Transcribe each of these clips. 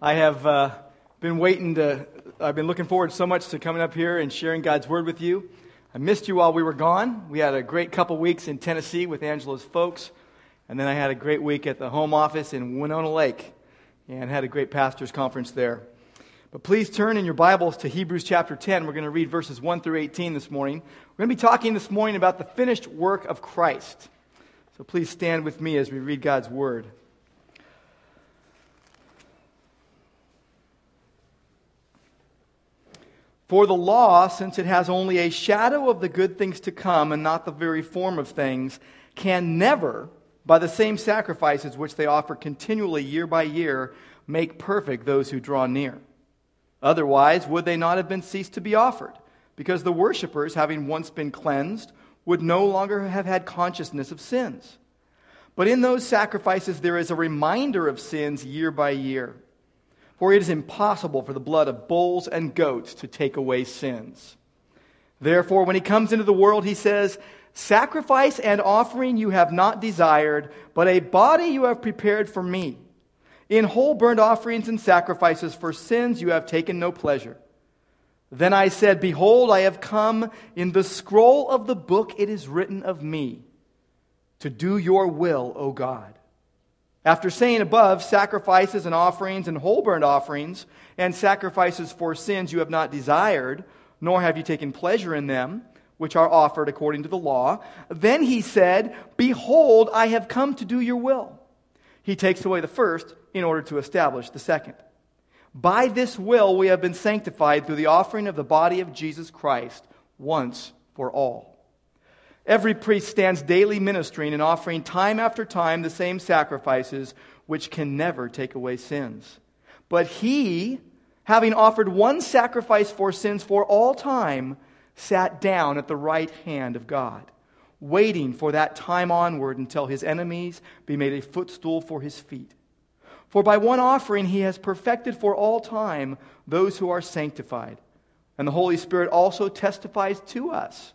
I have uh, been waiting to, I've been looking forward so much to coming up here and sharing God's Word with you. I missed you while we were gone. We had a great couple weeks in Tennessee with Angela's folks, and then I had a great week at the home office in Winona Lake and had a great pastor's conference there. But please turn in your Bibles to Hebrews chapter 10. We're going to read verses 1 through 18 this morning. We're going to be talking this morning about the finished work of Christ. So please stand with me as we read God's Word. For the law, since it has only a shadow of the good things to come and not the very form of things, can never, by the same sacrifices which they offer continually year by year, make perfect those who draw near. Otherwise, would they not have been ceased to be offered? Because the worshippers, having once been cleansed, would no longer have had consciousness of sins. But in those sacrifices, there is a reminder of sins year by year. For it is impossible for the blood of bulls and goats to take away sins. Therefore, when he comes into the world, he says, Sacrifice and offering you have not desired, but a body you have prepared for me. In whole burnt offerings and sacrifices for sins you have taken no pleasure. Then I said, Behold, I have come. In the scroll of the book it is written of me, to do your will, O God. After saying above, sacrifices and offerings and whole burnt offerings and sacrifices for sins you have not desired, nor have you taken pleasure in them, which are offered according to the law, then he said, Behold, I have come to do your will. He takes away the first in order to establish the second. By this will we have been sanctified through the offering of the body of Jesus Christ once for all. Every priest stands daily ministering and offering time after time the same sacrifices, which can never take away sins. But he, having offered one sacrifice for sins for all time, sat down at the right hand of God, waiting for that time onward until his enemies be made a footstool for his feet. For by one offering he has perfected for all time those who are sanctified. And the Holy Spirit also testifies to us.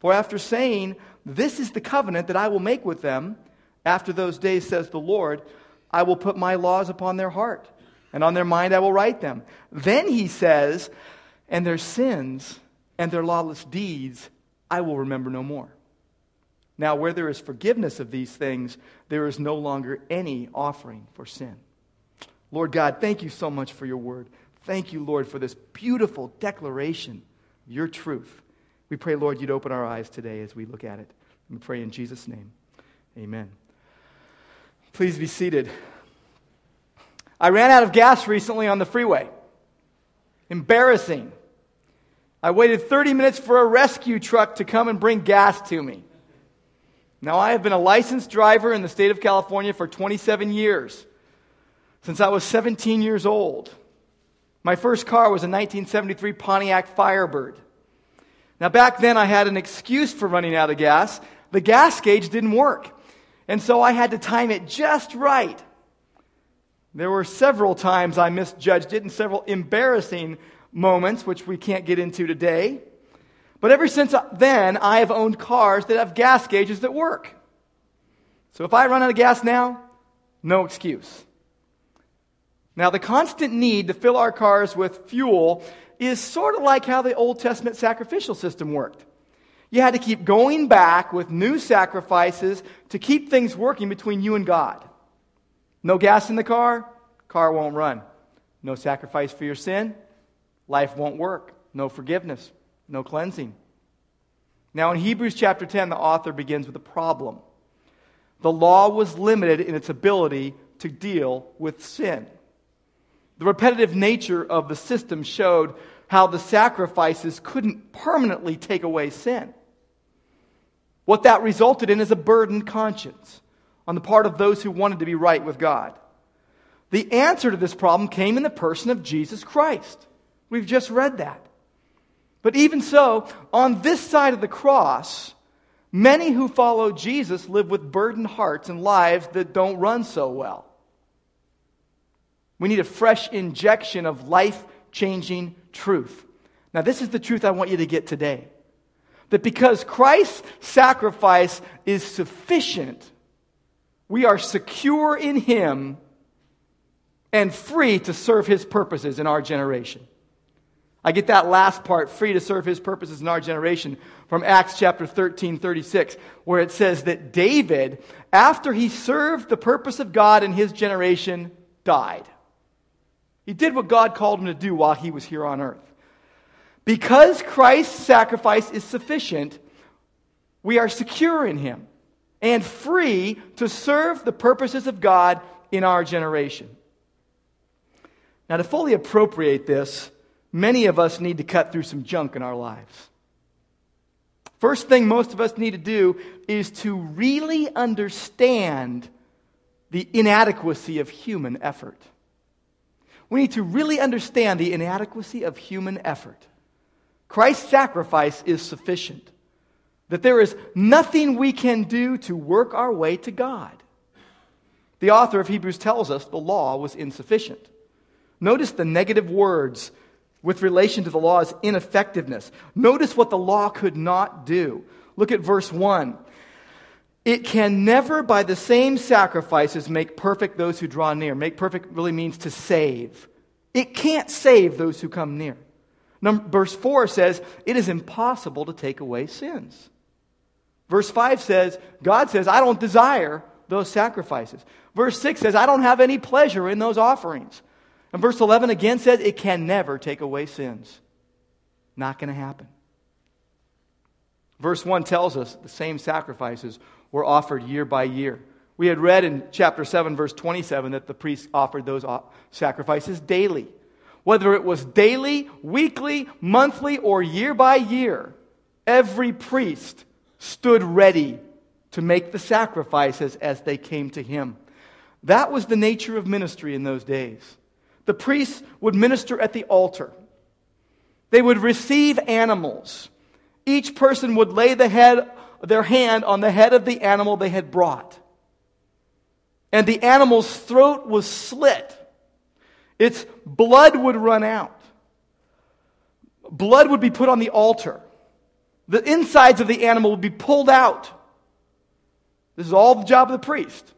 For after saying, This is the covenant that I will make with them, after those days, says the Lord, I will put my laws upon their heart, and on their mind I will write them. Then he says, And their sins and their lawless deeds I will remember no more. Now, where there is forgiveness of these things, there is no longer any offering for sin. Lord God, thank you so much for your word. Thank you, Lord, for this beautiful declaration your truth. We pray, Lord, you'd open our eyes today as we look at it. we pray in Jesus' name. Amen. Please be seated. I ran out of gas recently on the freeway. Embarrassing. I waited 30 minutes for a rescue truck to come and bring gas to me. Now, I have been a licensed driver in the state of California for 27 years, since I was 17 years old. My first car was a 1973 Pontiac Firebird. Now, back then, I had an excuse for running out of gas. The gas gauge didn't work. And so I had to time it just right. There were several times I misjudged it and several embarrassing moments, which we can't get into today. But ever since then, I have owned cars that have gas gauges that work. So if I run out of gas now, no excuse. Now, the constant need to fill our cars with fuel is sort of like how the Old Testament sacrificial system worked. You had to keep going back with new sacrifices to keep things working between you and God. No gas in the car, car won't run. No sacrifice for your sin, life won't work. No forgiveness, no cleansing. Now, in Hebrews chapter 10, the author begins with a problem. The law was limited in its ability to deal with sin. The repetitive nature of the system showed how the sacrifices couldn't permanently take away sin. What that resulted in is a burdened conscience on the part of those who wanted to be right with God. The answer to this problem came in the person of Jesus Christ. We've just read that. But even so, on this side of the cross, many who follow Jesus live with burdened hearts and lives that don't run so well. We need a fresh injection of life changing truth. Now, this is the truth I want you to get today. That because Christ's sacrifice is sufficient, we are secure in Him and free to serve his purposes in our generation. I get that last part, free to serve his purposes in our generation, from Acts chapter 13, 36, where it says that David, after he served the purpose of God in his generation, died. He did what God called him to do while he was here on earth. Because Christ's sacrifice is sufficient, we are secure in him and free to serve the purposes of God in our generation. Now, to fully appropriate this, many of us need to cut through some junk in our lives. First thing most of us need to do is to really understand the inadequacy of human effort. We need to really understand the inadequacy of human effort. Christ's sacrifice is sufficient, that there is nothing we can do to work our way to God. The author of Hebrews tells us the law was insufficient. Notice the negative words with relation to the law's ineffectiveness. Notice what the law could not do. Look at verse 1. It can never, by the same sacrifices, make perfect those who draw near. Make perfect really means to save. It can't save those who come near. Number, verse 4 says, It is impossible to take away sins. Verse 5 says, God says, I don't desire those sacrifices. Verse 6 says, I don't have any pleasure in those offerings. And verse 11 again says, it can never take away sins. Not going to happen. Verse 1 tells us the same sacrifices were offered year by year. We had read in chapter 7, verse 27, that the priests offered those uh, sacrifices daily. Whether it was daily, weekly, monthly, or year by year, every priest stood ready to make the sacrifices as they came to him. That was the nature of ministry in those days. The priests would minister at the altar. They would receive animals. Each person would lay the head, their hand on the head of the animal they had brought. And the animal's throat was slit. Its blood would run out. Blood would be put on the altar. The insides of the animal would be pulled out. This is all the job of the priest.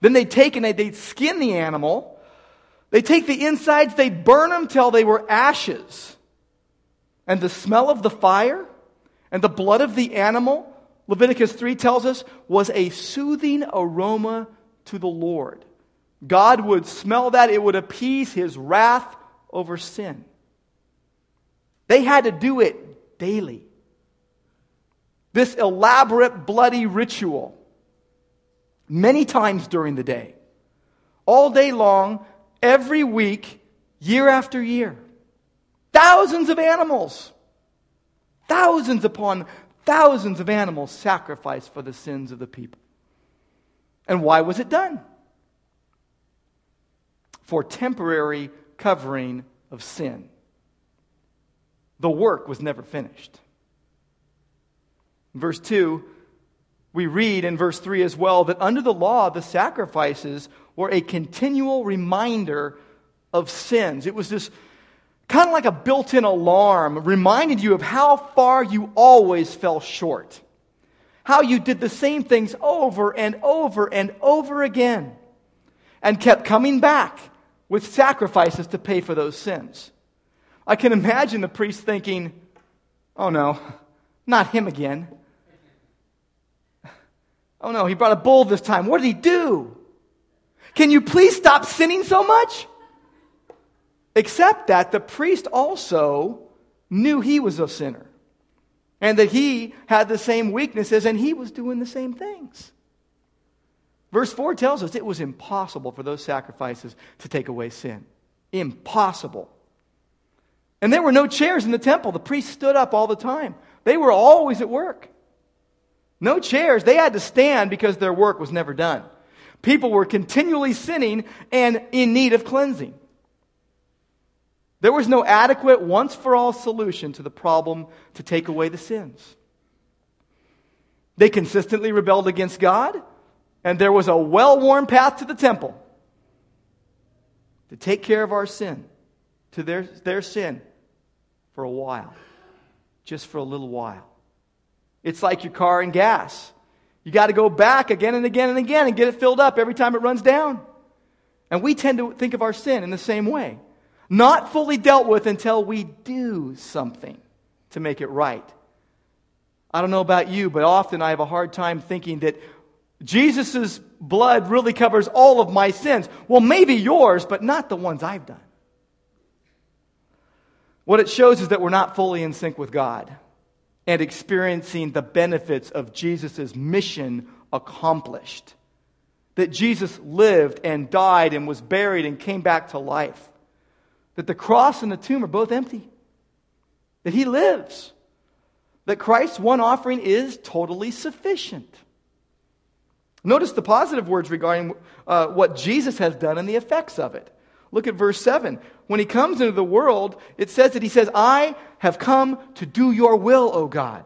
Then they'd take and they'd skin the animal. They take the insides, they burn them till they were ashes. And the smell of the fire and the blood of the animal, Leviticus 3 tells us, was a soothing aroma to the Lord. God would smell that, it would appease his wrath over sin. They had to do it daily. This elaborate, bloody ritual many times during the day, all day long, every week, year after year. Thousands of animals, thousands upon thousands of animals sacrificed for the sins of the people. And why was it done? For temporary covering of sin. The work was never finished. verse 2, we read in verse 3 as well that under the law, the sacrifices were a continual reminder of sins. It was this kind of like a built in alarm, reminded you of how far you always fell short, how you did the same things over and over and over again, and kept coming back with sacrifices to pay for those sins. I can imagine the priest thinking, oh no, not him again. Oh no, he brought a bull this time. What did he do? Can you please stop sinning so much? Except that the priest also knew he was a sinner and that he had the same weaknesses and he was doing the same things. Verse 4 tells us it was impossible for those sacrifices to take away sin. Impossible. And there were no chairs in the temple. The priests stood up all the time, they were always at work. No chairs. They had to stand because their work was never done. People were continually sinning and in need of cleansing. There was no adequate, once for all solution to the problem to take away the sins. They consistently rebelled against God, and there was a well worn path to the temple to take care of our sin, to their, their sin, for a while, just for a little while. It's like your car and gas. You got to go back again and again and again and get it filled up every time it runs down. And we tend to think of our sin in the same way. Not fully dealt with until we do something to make it right. I don't know about you, but often I have a hard time thinking that Jesus' blood really covers all of my sins. Well, maybe yours, but not the ones I've done. What it shows is that we're not fully in sync with God and experiencing the benefits of Jesus' mission accomplished. That Jesus lived and died and was buried and came back to life. That the cross and the tomb are both empty. That he lives. That Christ's one offering is totally sufficient. Notice the positive words regarding uh, what Jesus has done and the effects of it. Look at verse 7. When he comes into the world, it says that he says, I have come to do your will, O God.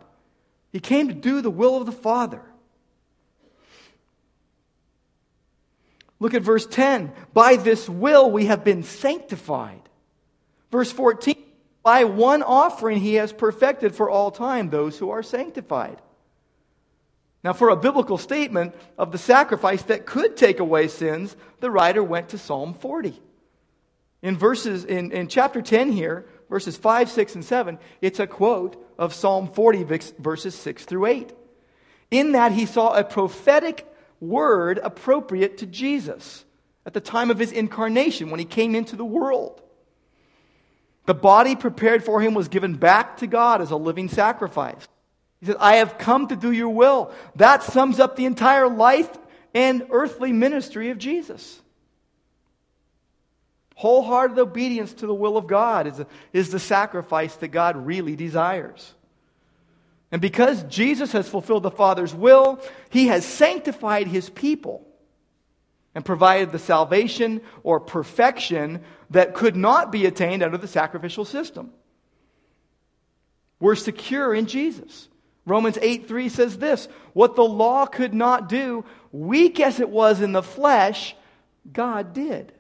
He came to do the will of the Father. Look at verse 10. By this will we have been sanctified. Verse 14. By one offering he has perfected for all time those who are sanctified. Now, for a biblical statement of the sacrifice that could take away sins, the writer went to Psalm 40. In verses in, in chapter 10 here, verses 5, 6, and 7, it's a quote of Psalm 40, verses 6 through 8. In that he saw a prophetic word appropriate to Jesus at the time of his incarnation when he came into the world. The body prepared for him was given back to God as a living sacrifice. He said, I have come to do your will. That sums up the entire life and earthly ministry of Jesus. Wholehearted obedience to the will of God is, a, is the sacrifice that God really desires. And because Jesus has fulfilled the Father's will, he has sanctified his people and provided the salvation or perfection that could not be attained under the sacrificial system. We're secure in Jesus. Romans 8 3 says this What the law could not do, weak as it was in the flesh, God did.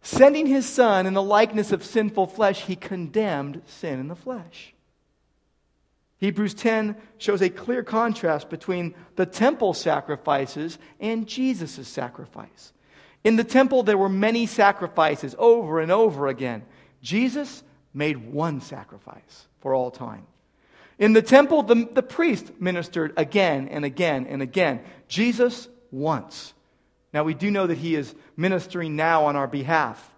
Sending his Son in the likeness of sinful flesh, he condemned sin in the flesh. Hebrews 10 shows a clear contrast between the temple sacrifices and Jesus' sacrifice. In the temple, there were many sacrifices over and over again. Jesus made one sacrifice for all time. In the temple, the, the priest ministered again and again and again. Jesus once. Now, we do know that he is ministering now on our behalf,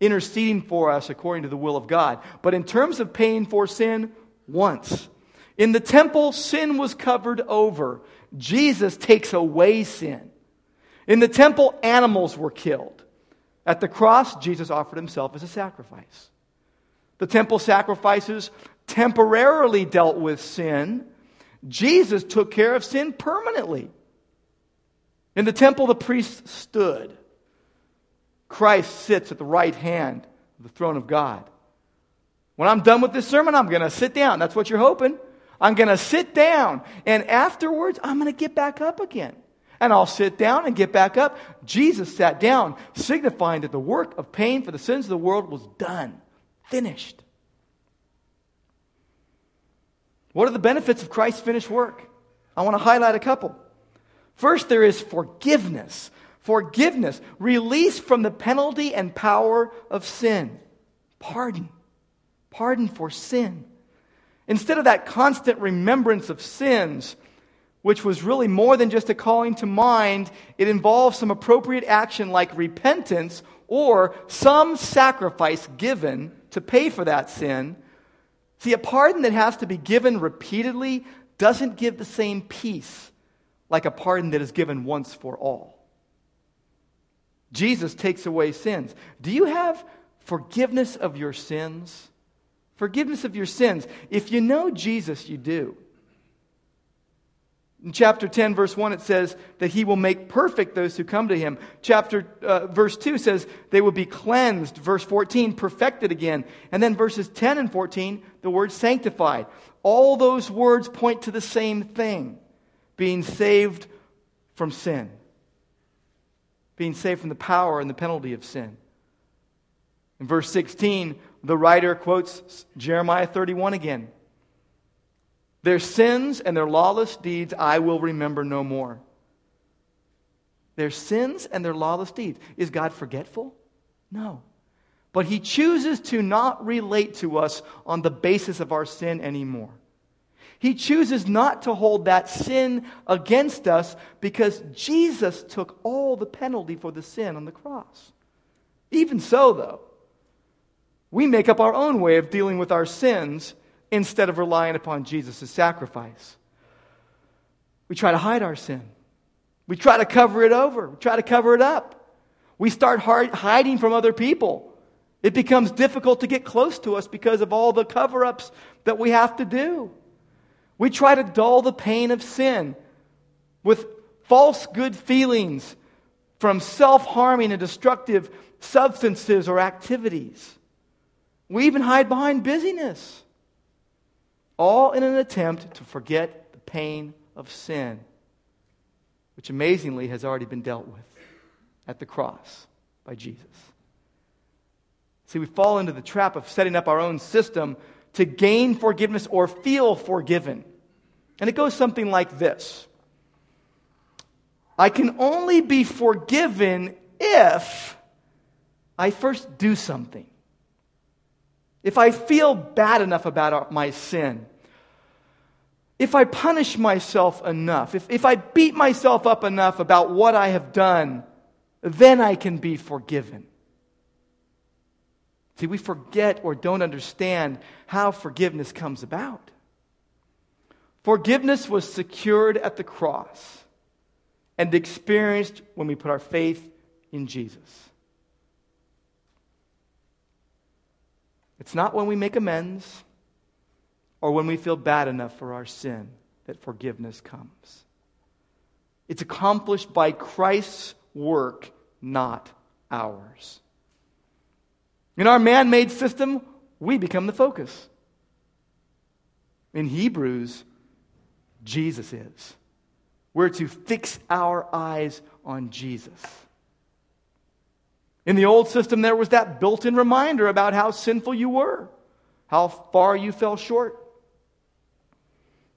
interceding for us according to the will of God. But in terms of paying for sin, once. In the temple, sin was covered over. Jesus takes away sin. In the temple, animals were killed. At the cross, Jesus offered himself as a sacrifice. The temple sacrifices temporarily dealt with sin, Jesus took care of sin permanently. In the temple, the priest stood. Christ sits at the right hand of the throne of God. When I'm done with this sermon, I'm going to sit down. That's what you're hoping. I'm going to sit down. And afterwards, I'm going to get back up again. And I'll sit down and get back up. Jesus sat down, signifying that the work of paying for the sins of the world was done, finished. What are the benefits of Christ's finished work? I want to highlight a couple. First, there is forgiveness. Forgiveness, release from the penalty and power of sin. Pardon. Pardon for sin. Instead of that constant remembrance of sins, which was really more than just a calling to mind, it involves some appropriate action like repentance or some sacrifice given to pay for that sin See, a pardon that has to be given repeatedly doesn't give the same peace like a pardon that is given once for all. Jesus takes away sins. Do you have forgiveness of your sins? Forgiveness of your sins. If you know Jesus, you do. In chapter 10, verse 1, it says that he will make perfect those who come to him. Chapter, uh, verse 2 says they will be cleansed. Verse 14, perfected again. And then verses 10 and 14, the word sanctified. All those words point to the same thing being saved from sin, being saved from the power and the penalty of sin. In verse 16, the writer quotes Jeremiah 31 again. Their sins and their lawless deeds I will remember no more. their sins and their lawless deeds. Is God forgetful? No. But He chooses to not relate to us on the basis of our sin anymore. He chooses not to hold that sin against us because Jesus took all the penalty for the sin on the cross. Even so, though, we make up our own way of dealing with our sins instead of relying upon Jesus' sacrifice. We try to hide our sin. We try to cover it over. We try to cover it up. We start hiding from other people. It becomes difficult to get close to us because of all the cover ups that we have to do. We try to dull the pain of sin with false good feelings from self harming and destructive substances or activities. We even hide behind busyness, all in an attempt to forget the pain of sin, which amazingly has already been dealt with at the cross by Jesus. See, we fall into the trap of setting up our own system to gain forgiveness or feel forgiven. And it goes something like this I can only be forgiven if I first do something. If I feel bad enough about my sin, if I punish myself enough, if, if I beat myself up enough about what I have done, then I can be forgiven. See, we forget or don't understand how forgiveness comes about. Forgiveness was secured at the cross and experienced when we put our faith in Jesus. It's not when we make amends or when we feel bad enough for our sin that forgiveness comes. It's accomplished by Christ's work, not ours. In our man made system, we become the focus. In Hebrews, Jesus is. We're to fix our eyes on Jesus. In the old system, there was that built in reminder about how sinful you were, how far you fell short.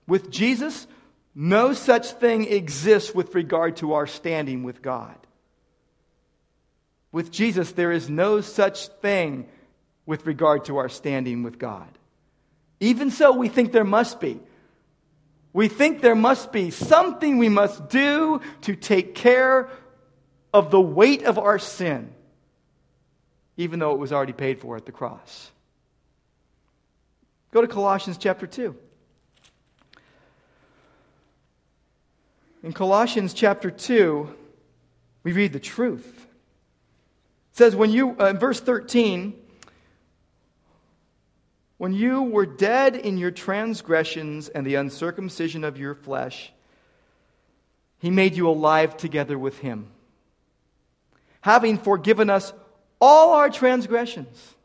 With Jesus, no such thing exists with regard to our standing with God. With Jesus, there is no such thing with regard to our standing with God. Even so, we think there must be. We think there must be something we must do to take care of the weight of our sin even though it was already paid for at the cross. Go to Colossians chapter 2. In Colossians chapter 2, we read the truth. It says, when you, uh, in verse 13, when you were dead in your transgressions and the uncircumcision of your flesh, he made you alive together with him, having forgiven us all our transgressions,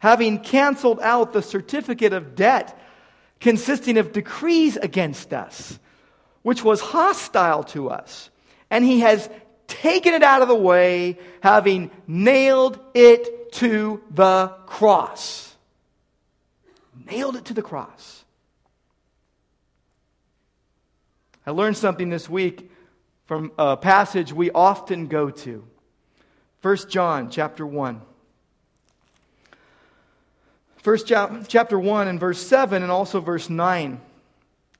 having canceled out the certificate of debt consisting of decrees against us, which was hostile to us. And he has taken it out of the way, having nailed it to the cross. Nailed it to the cross. I learned something this week from a passage we often go to. 1 John chapter 1. 1 John, chapter 1 and verse 7 and also verse 9.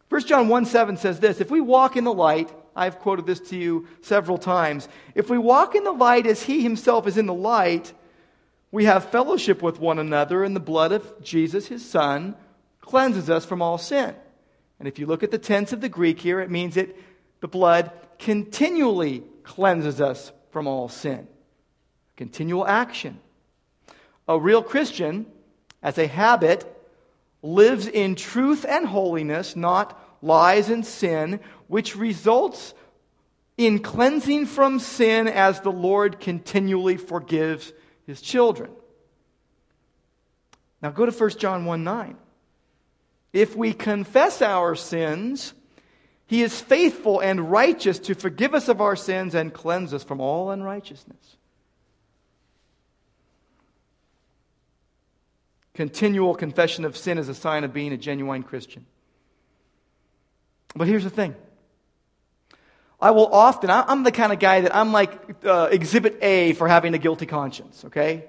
1 John 1 7 says this If we walk in the light, I've quoted this to you several times. If we walk in the light as he himself is in the light, we have fellowship with one another, and the blood of Jesus, his son, cleanses us from all sin. And if you look at the tense of the Greek here, it means that the blood continually cleanses us from all sin continual action. A real Christian, as a habit, lives in truth and holiness, not lies and sin, which results in cleansing from sin as the Lord continually forgives his children. Now go to 1 John 1 9. If we confess our sins, he is faithful and righteous to forgive us of our sins and cleanse us from all unrighteousness. Continual confession of sin is a sign of being a genuine Christian. But here's the thing I will often, I'm the kind of guy that I'm like uh, exhibit A for having a guilty conscience, okay?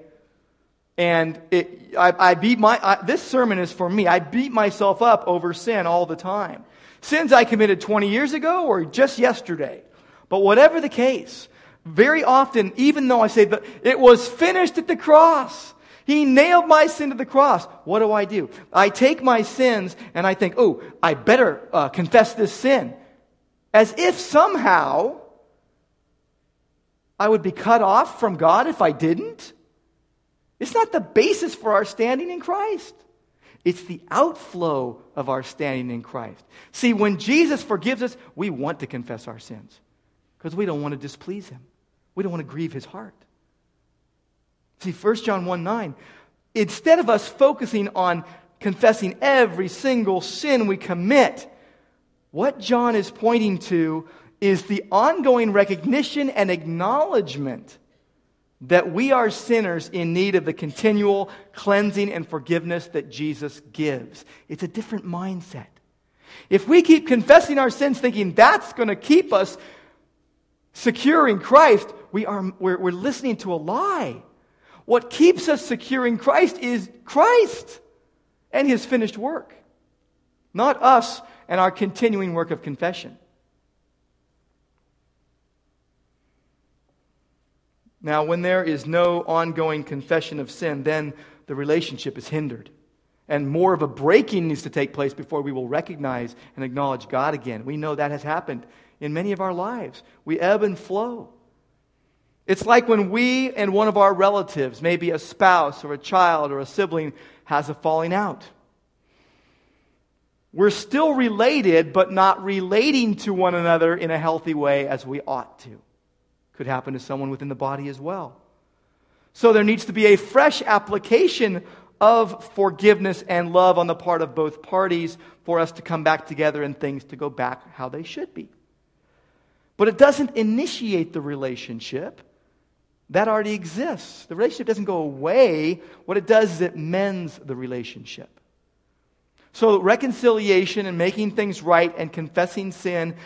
And it, I, I, beat my, I, this sermon is for me. I beat myself up over sin all the time. Sins I committed 20 years ago or just yesterday. But whatever the case, very often, even though I say that it was finished at the cross, he nailed my sin to the cross. What do I do? I take my sins and I think, oh, I better uh, confess this sin. As if somehow I would be cut off from God if I didn't. It's not the basis for our standing in Christ. It's the outflow of our standing in Christ. See, when Jesus forgives us, we want to confess our sins because we don't want to displease him. We don't want to grieve his heart. See, 1 John 1 9, instead of us focusing on confessing every single sin we commit, what John is pointing to is the ongoing recognition and acknowledgement that we are sinners in need of the continual cleansing and forgiveness that Jesus gives. It's a different mindset. If we keep confessing our sins thinking that's going to keep us secure in Christ, we are, we're, we're listening to a lie. What keeps us secure in Christ is Christ and his finished work, not us and our continuing work of confession. Now, when there is no ongoing confession of sin, then the relationship is hindered. And more of a breaking needs to take place before we will recognize and acknowledge God again. We know that has happened in many of our lives. We ebb and flow. It's like when we and one of our relatives, maybe a spouse or a child or a sibling, has a falling out. We're still related, but not relating to one another in a healthy way as we ought to. Could happen to someone within the body as well. So there needs to be a fresh application of forgiveness and love on the part of both parties for us to come back together and things to go back how they should be. But it doesn't initiate the relationship. That already exists. The relationship doesn't go away. What it does is it mends the relationship. So, reconciliation and making things right and confessing sin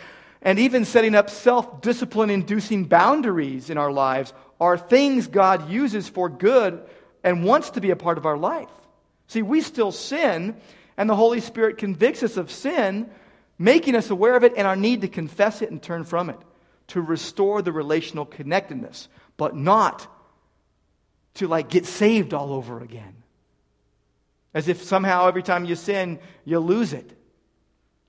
and even setting up self discipline inducing boundaries in our lives are things God uses for good and wants to be a part of our life. See, we still sin, and the Holy Spirit convicts us of sin, making us aware of it and our need to confess it and turn from it, to restore the relational connectedness, but not to like get saved all over again. As if somehow every time you sin, you lose it.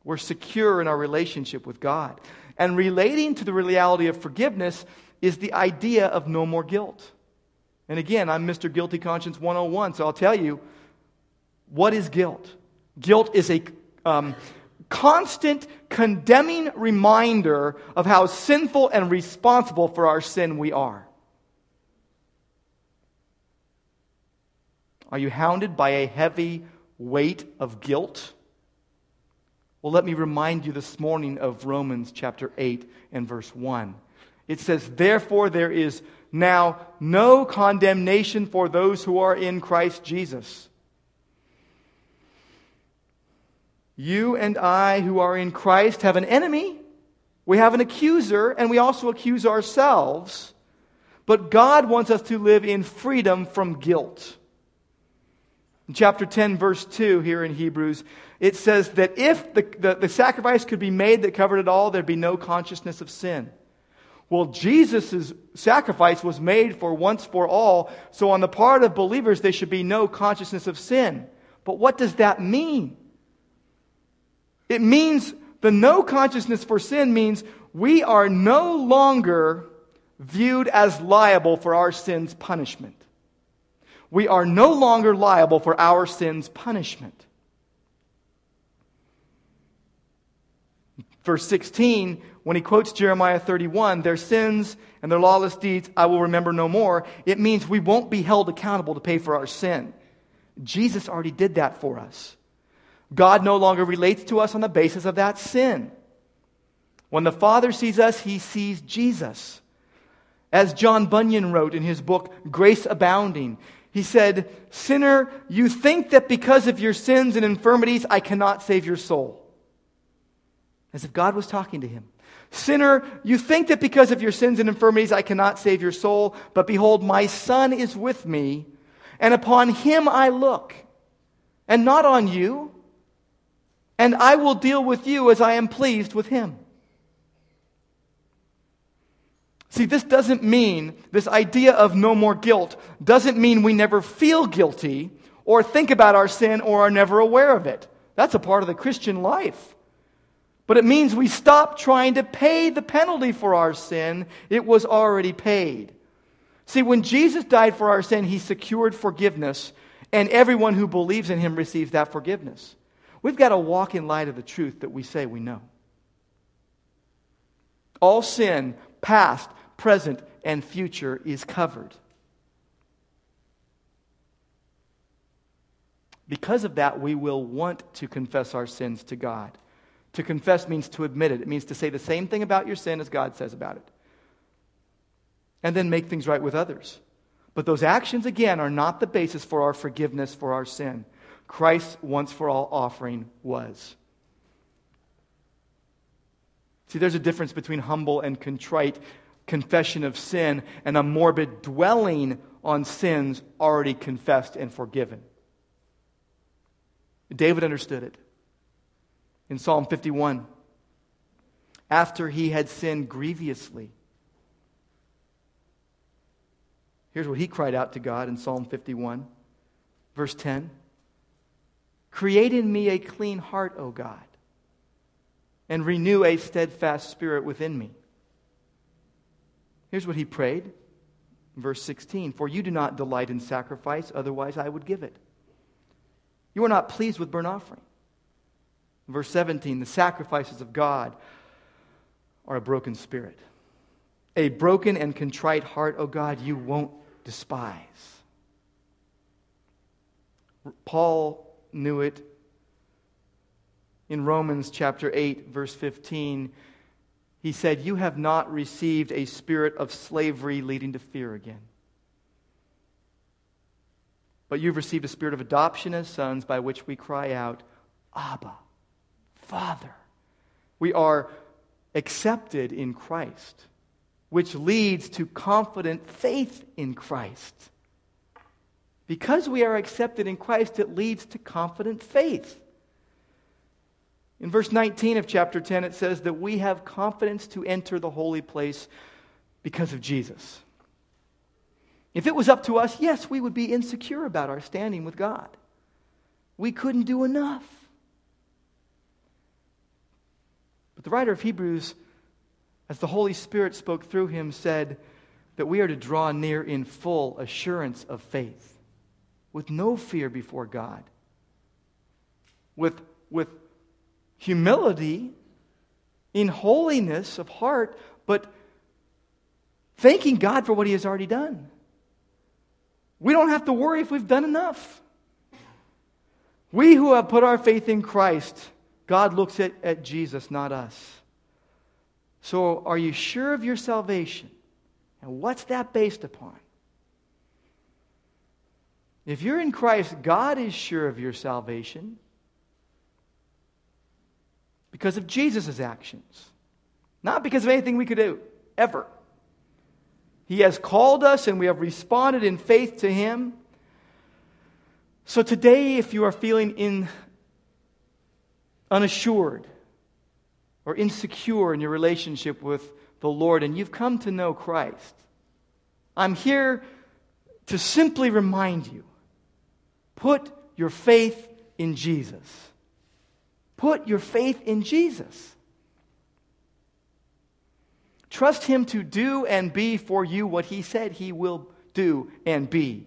We're secure in our relationship with God. And relating to the reality of forgiveness is the idea of no more guilt. And again, I'm Mr. Guilty Conscience 101, so I'll tell you what is guilt? Guilt is a um, constant condemning reminder of how sinful and responsible for our sin we are. Are you hounded by a heavy weight of guilt? Well, let me remind you this morning of Romans chapter 8 and verse 1. It says, Therefore, there is now no condemnation for those who are in Christ Jesus. You and I, who are in Christ, have an enemy. We have an accuser, and we also accuse ourselves. But God wants us to live in freedom from guilt. In chapter 10, verse 2, here in Hebrews, it says that if the, the, the, sacrifice could be made that covered it all, there'd be no consciousness of sin. Well, Jesus' sacrifice was made for once for all, so on the part of believers, there should be no consciousness of sin. But what does that mean? It means the no consciousness for sin means we are no longer viewed as liable for our sin's punishment we are no longer liable for our sins' punishment. Verse 16, when he quotes Jeremiah 31, their sins and their lawless deeds I will remember no more, it means we won't be held accountable to pay for our sin. Jesus already did that for us. God no longer relates to us on the basis of that sin. When the Father sees us, he sees Jesus. As John Bunyan wrote in his book, Grace Abounding, he said, Sinner, you think that because of your sins and infirmities, I cannot save your soul. As if God was talking to him. Sinner, you think that because of your sins and infirmities I cannot save your soul, but behold, my Son is with me, and upon him I look, and not on you, and I will deal with you as I am pleased with him. See, this doesn't mean, this idea of no more guilt doesn't mean we never feel guilty or think about our sin or are never aware of it. That's a part of the Christian life. But it means we stop trying to pay the penalty for our sin. It was already paid. See, when Jesus died for our sin, he secured forgiveness, and everyone who believes in him receives that forgiveness. We've got to walk in light of the truth that we say we know. All sin, past, present, and future, is covered. Because of that, we will want to confess our sins to God. To confess means to admit it, it means to say the same thing about your sin as God says about it. And then make things right with others. But those actions, again, are not the basis for our forgiveness for our sin. Christ's once for all offering was. See, there's a difference between humble and contrite confession of sin and a morbid dwelling on sins already confessed and forgiven. David understood it. In Psalm 51, after he had sinned grievously, here's what he cried out to God in Psalm 51, verse 10 Create in me a clean heart, O God, and renew a steadfast spirit within me. Here's what he prayed. Verse 16 For you do not delight in sacrifice, otherwise I would give it. You are not pleased with burnt offering. Verse 17 The sacrifices of God are a broken spirit. A broken and contrite heart, O God, you won't despise. Paul knew it in Romans chapter 8, verse 15. He said, You have not received a spirit of slavery leading to fear again. But you've received a spirit of adoption as sons by which we cry out, Abba, Father. We are accepted in Christ, which leads to confident faith in Christ. Because we are accepted in Christ, it leads to confident faith. In verse 19 of chapter 10, it says that we have confidence to enter the holy place because of Jesus. If it was up to us, yes, we would be insecure about our standing with God. We couldn't do enough. But the writer of Hebrews, as the Holy Spirit spoke through him, said that we are to draw near in full assurance of faith, with no fear before God, with, with humility, in holiness of heart, but thanking God for what He has already done. We don't have to worry if we've done enough. We who have put our faith in Christ, God looks at, at Jesus, not us. So, are you sure of your salvation? And what's that based upon? If you're in Christ, God is sure of your salvation because of Jesus' actions, not because of anything we could do, ever. He has called us and we have responded in faith to Him. So today, if you are feeling in, unassured or insecure in your relationship with the Lord and you've come to know Christ, I'm here to simply remind you put your faith in Jesus. Put your faith in Jesus. Trust Him to do and be for you what He said He will do and be,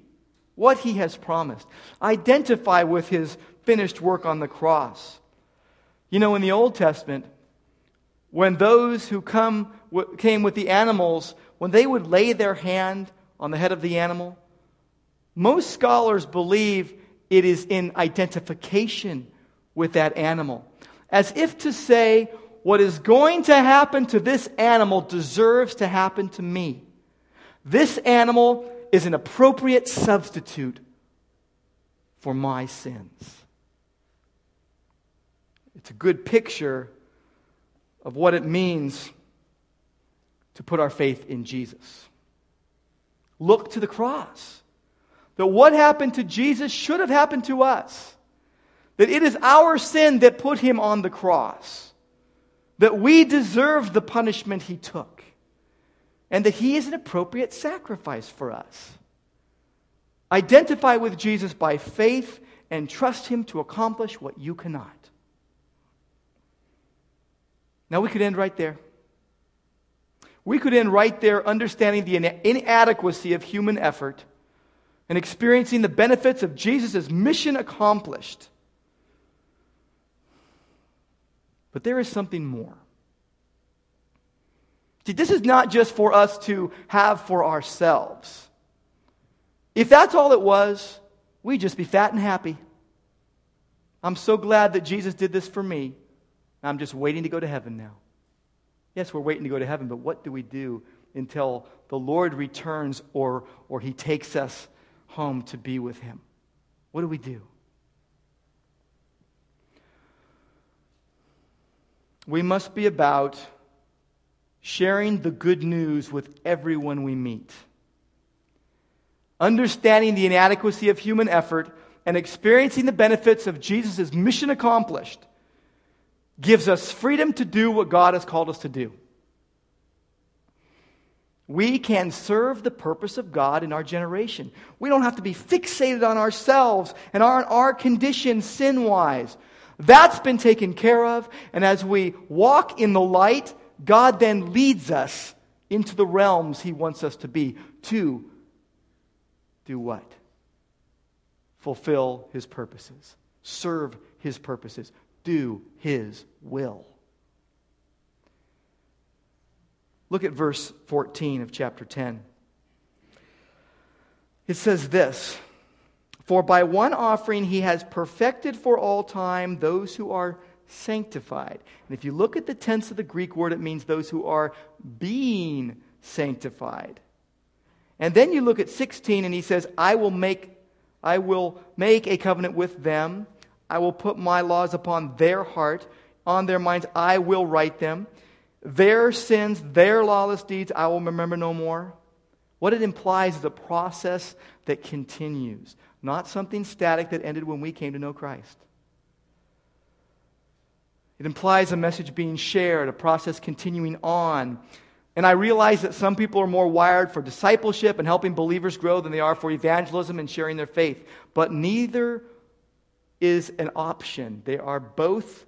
what He has promised. Identify with His finished work on the cross. You know, in the Old Testament, when those who come, came with the animals, when they would lay their hand on the head of the animal, most scholars believe it is in identification with that animal. As if to say, what is going to happen to this animal deserves to happen to me. This animal is an appropriate substitute for my sins. It's a good picture of what it means to put our faith in Jesus. Look to the cross. That what happened to Jesus should have happened to us. That it is our sin that put him on the cross. That we deserve the punishment he took. And that he is an appropriate sacrifice for us. Identify with Jesus by faith and trust him to accomplish what you cannot. Now, we could end right there. We could end right there understanding the inadequacy of human effort and experiencing the benefits of Jesus' mission accomplished. But there is something more. See, this is not just for us to have for ourselves. If that's all it was, we'd just be fat and happy. I'm so glad that Jesus did this for me. I'm just waiting to go to heaven now. Yes, we're waiting to go to heaven, but what do we do until the Lord returns or, or he takes us home to be with him? What do we do? We must be about sharing the good news with everyone we meet. Understanding the inadequacy of human effort and experiencing the benefits of Jesus' mission accomplished gives us freedom to do what God has called us to do. We can serve the purpose of God in our generation. We don't have to be fixated on ourselves and our condition sin wise. That's been taken care of. And as we walk in the light, God then leads us into the realms He wants us to be to do what? Fulfill His purposes, serve His purposes, do his will. Look at verse 14 of chapter 10. It says this For by one offering he has perfected for all time those who are sanctified. And if you look at the tense of the Greek word, it means those who are being sanctified. And then you look at 16 and he says, I will make I will make a covenant with them I will put my laws upon their heart, on their minds I will write them. Their sins, their lawless deeds, I will remember no more. What it implies is a process that continues, not something static that ended when we came to know Christ. It implies a message being shared, a process continuing on. And I realize that some people are more wired for discipleship and helping believers grow than they are for evangelism and sharing their faith. But neither is an option. They are both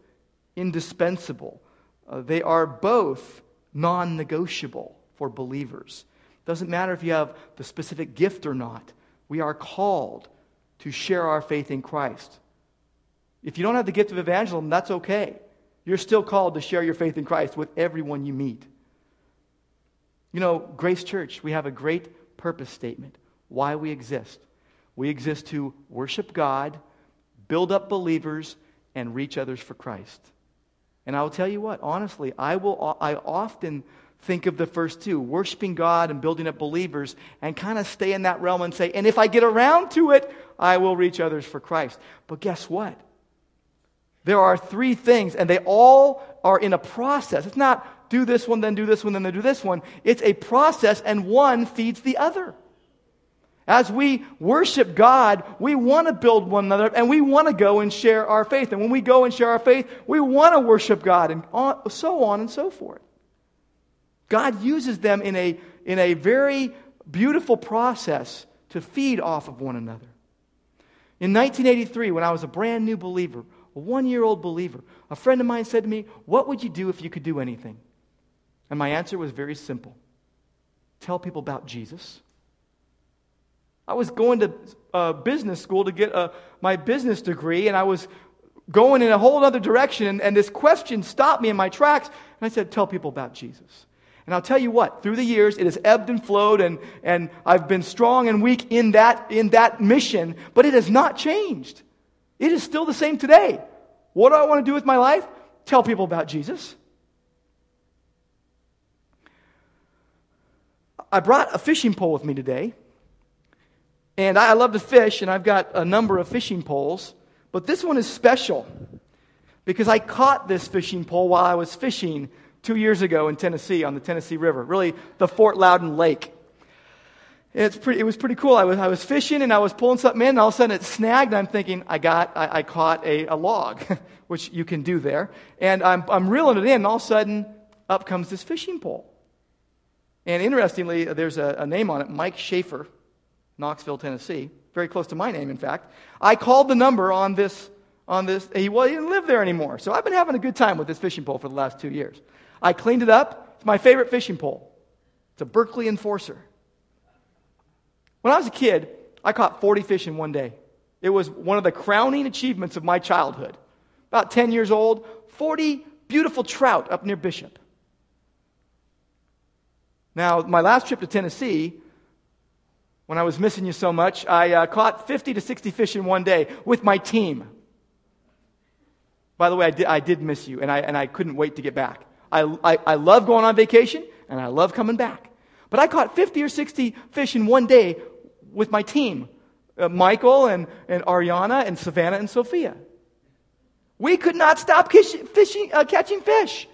indispensable. Uh, they are both non negotiable for believers. Doesn't matter if you have the specific gift or not. We are called to share our faith in Christ. If you don't have the gift of evangelism, that's okay. You're still called to share your faith in Christ with everyone you meet. You know, Grace Church, we have a great purpose statement why we exist. We exist to worship God build up believers, and reach others for Christ. And I will tell you what, honestly, I, will, I often think of the first two, worshiping God and building up believers, and kind of stay in that realm and say, and if I get around to it, I will reach others for Christ. But guess what? There are three things, and they all are in a process. It's not do this one, then do this one, then do this one. It's a process, and one feeds the other. As we worship God, we want to build one another and we want to go and share our faith. And when we go and share our faith, we want to worship God and on, so on and so forth. God uses them in a, in a very beautiful process to feed off of one another. In 1983, when I was a brand new believer, a one year old believer, a friend of mine said to me, What would you do if you could do anything? And my answer was very simple tell people about Jesus I was going to uh, business school to get my business degree, and I was going in a whole other direction. And, and this question stopped me in my tracks. And I said, Tell people about Jesus. And I'll tell you what, through the years, it has ebbed and flowed, and, and I've been strong and weak in that, in that mission, but it has not changed. It is still the same today. What do I want to do with my life? Tell people about Jesus. I brought a fishing pole with me today. And I love to fish, and I've got a number of fishing poles. But this one is special because I caught this fishing pole while I was fishing two years ago in Tennessee on the Tennessee River, really the Fort Loudoun Lake. It's pretty, it was pretty cool. I was, I was fishing and I was pulling something in, and all of a sudden it snagged, I'm thinking, I got, I, I caught a, a log, which you can do there. And I'm, I'm reeling it in, and all of a sudden, up comes this fishing pole. And interestingly, there's a, a name on it Mike Schaefer, Knoxville, Tennessee, very close to my name, in fact. I called the number on this, on this. He, well, he didn't live there anymore. So I've been having a good time with this fishing pole for the last two years. I cleaned it up. It's my favorite fishing pole. It's a Berkley Enforcer. When I was a kid, I caught 40 fish in one day. It was one of the crowning achievements of my childhood. About 10 years old, 40 beautiful trout up near Bishop. Now, my last trip to Tennessee, when I was missing you so much, I uh, caught 50 to 60 fish in one day with my team. By the way, I did, I did miss you, and I, and I couldn't wait to get back. I, I, I love going on vacation, and I love coming back. But I caught 50 or 60 fish in one day with my team uh, Michael and, and Ariana and Savannah and Sophia. We could not stop fishing, uh, catching fish.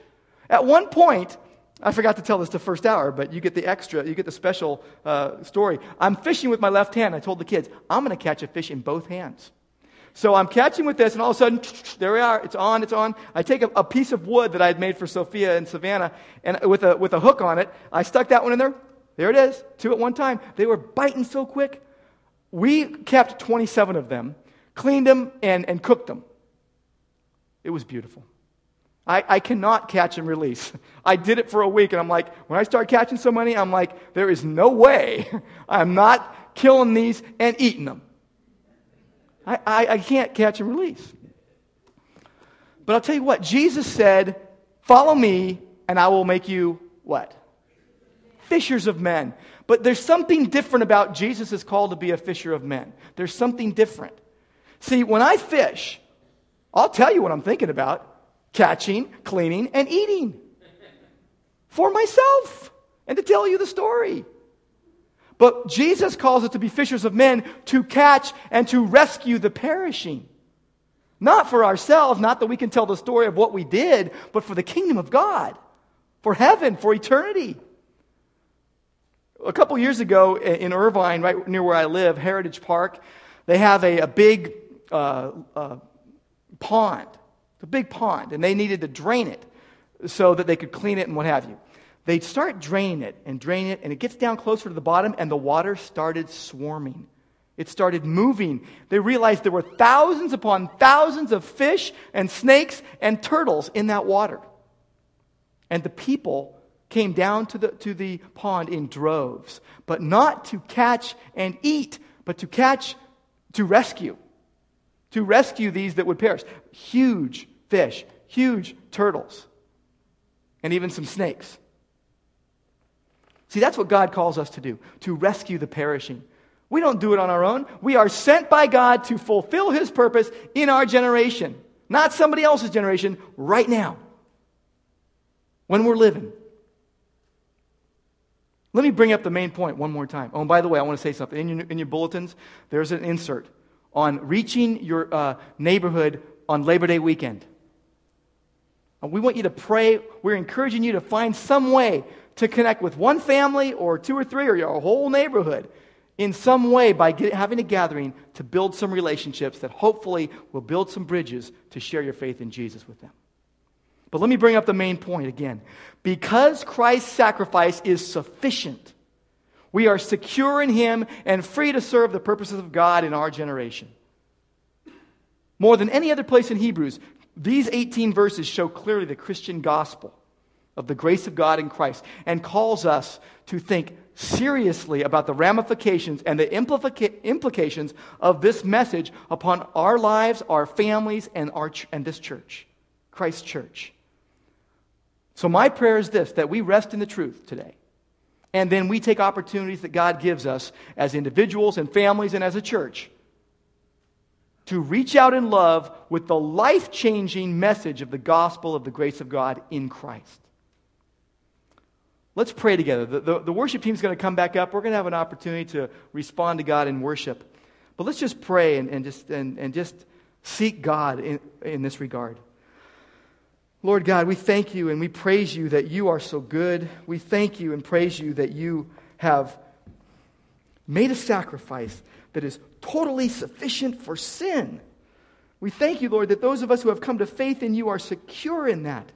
At one point, I forgot to tell this the first hour, but you get the extra, you get the special uh, story. I'm fishing with my left hand. I told the kids, I'm going to catch a fish in both hands. So I'm catching with this, and all of a sudden, there we are. It's on, it's on. I take a, a piece of wood that I had made for Sophia and Savannah, and with a, with a hook on it, I stuck that one in there. There it is, two at one time. They were biting so quick. We kept 27 of them, cleaned them, and, and cooked them. It was beautiful. I, I cannot catch and release. I did it for a week, and I'm like, when I start catching so many, I'm like, there is no way I'm not killing these and eating them. I, I, I can't catch and release. But I'll tell you what, Jesus said, Follow me, and I will make you what? Fishers of men. But there's something different about Jesus' call to be a fisher of men. There's something different. See, when I fish, I'll tell you what I'm thinking about catching, cleaning, and eating for myself and to tell you the story. But Jesus calls us to be fishers of men to catch and to rescue the perishing. Not for ourselves, not that we can tell the story of what we did, but for the kingdom of God, for heaven, for eternity. A couple years ago in Irvine, right near where I live, Heritage Park, they have a, a big uh, uh, pond. It's a big pond, and they needed to drain it so that they could clean it and what have you. They'd start draining it and drain it, and it gets down closer to the bottom, and the water started swarming. It started moving. They realized there were thousands upon thousands of fish and snakes and turtles in that water. And the people came down to the, to the pond in droves, but not to catch and eat, but to catch, to rescue to rescue these that would perish. Huge fish, huge turtles, and even some snakes. See, that's what God calls us to do to rescue the perishing. We don't do it on our own. We are sent by God to fulfill His purpose in our generation, not somebody else's generation, right now, when we're living. Let me bring up the main point one more time. Oh, and by the way, I want to say something. In your, in your bulletins, there's an insert on reaching your uh, neighborhood on Labor Day weekend. And we want you to pray. We're encouraging you to find some way to connect with one family or two or three or your whole neighborhood in some way by get, having a gathering to build some relationships that hopefully will build some bridges to share your faith in Jesus with them. But let me bring up the main point again. Because Christ's sacrifice is sufficient, we are secure in Him and free to serve the purposes of God in our generation. More than any other place in Hebrews, these 18 verses show clearly the Christian gospel of the grace of God in Christ and calls us to think seriously about the ramifications and the implica- implications of this message upon our lives, our families, and, our ch- and this church, Christ's church. So, my prayer is this that we rest in the truth today and then we take opportunities that God gives us as individuals and families and as a church to reach out in love with the life changing message of the gospel of the grace of God in Christ. Let's pray together. The, the, the worship team is going to come back up. We're going to have an opportunity to respond to God in worship. But let's just pray and, and, just, and, and just seek God in, in this regard. Lord God, we thank you and we praise you that you are so good. We thank you and praise you that you have made a sacrifice that is totally sufficient for sin. We thank you, Lord, that those of us who have come to faith in you are secure in that,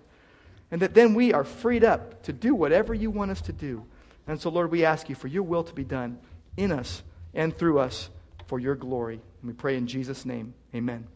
and that then we are freed up to do whatever you want us to do. And so, Lord, we ask you for your will to be done in us and through us for your glory. And we pray in Jesus' name. Amen.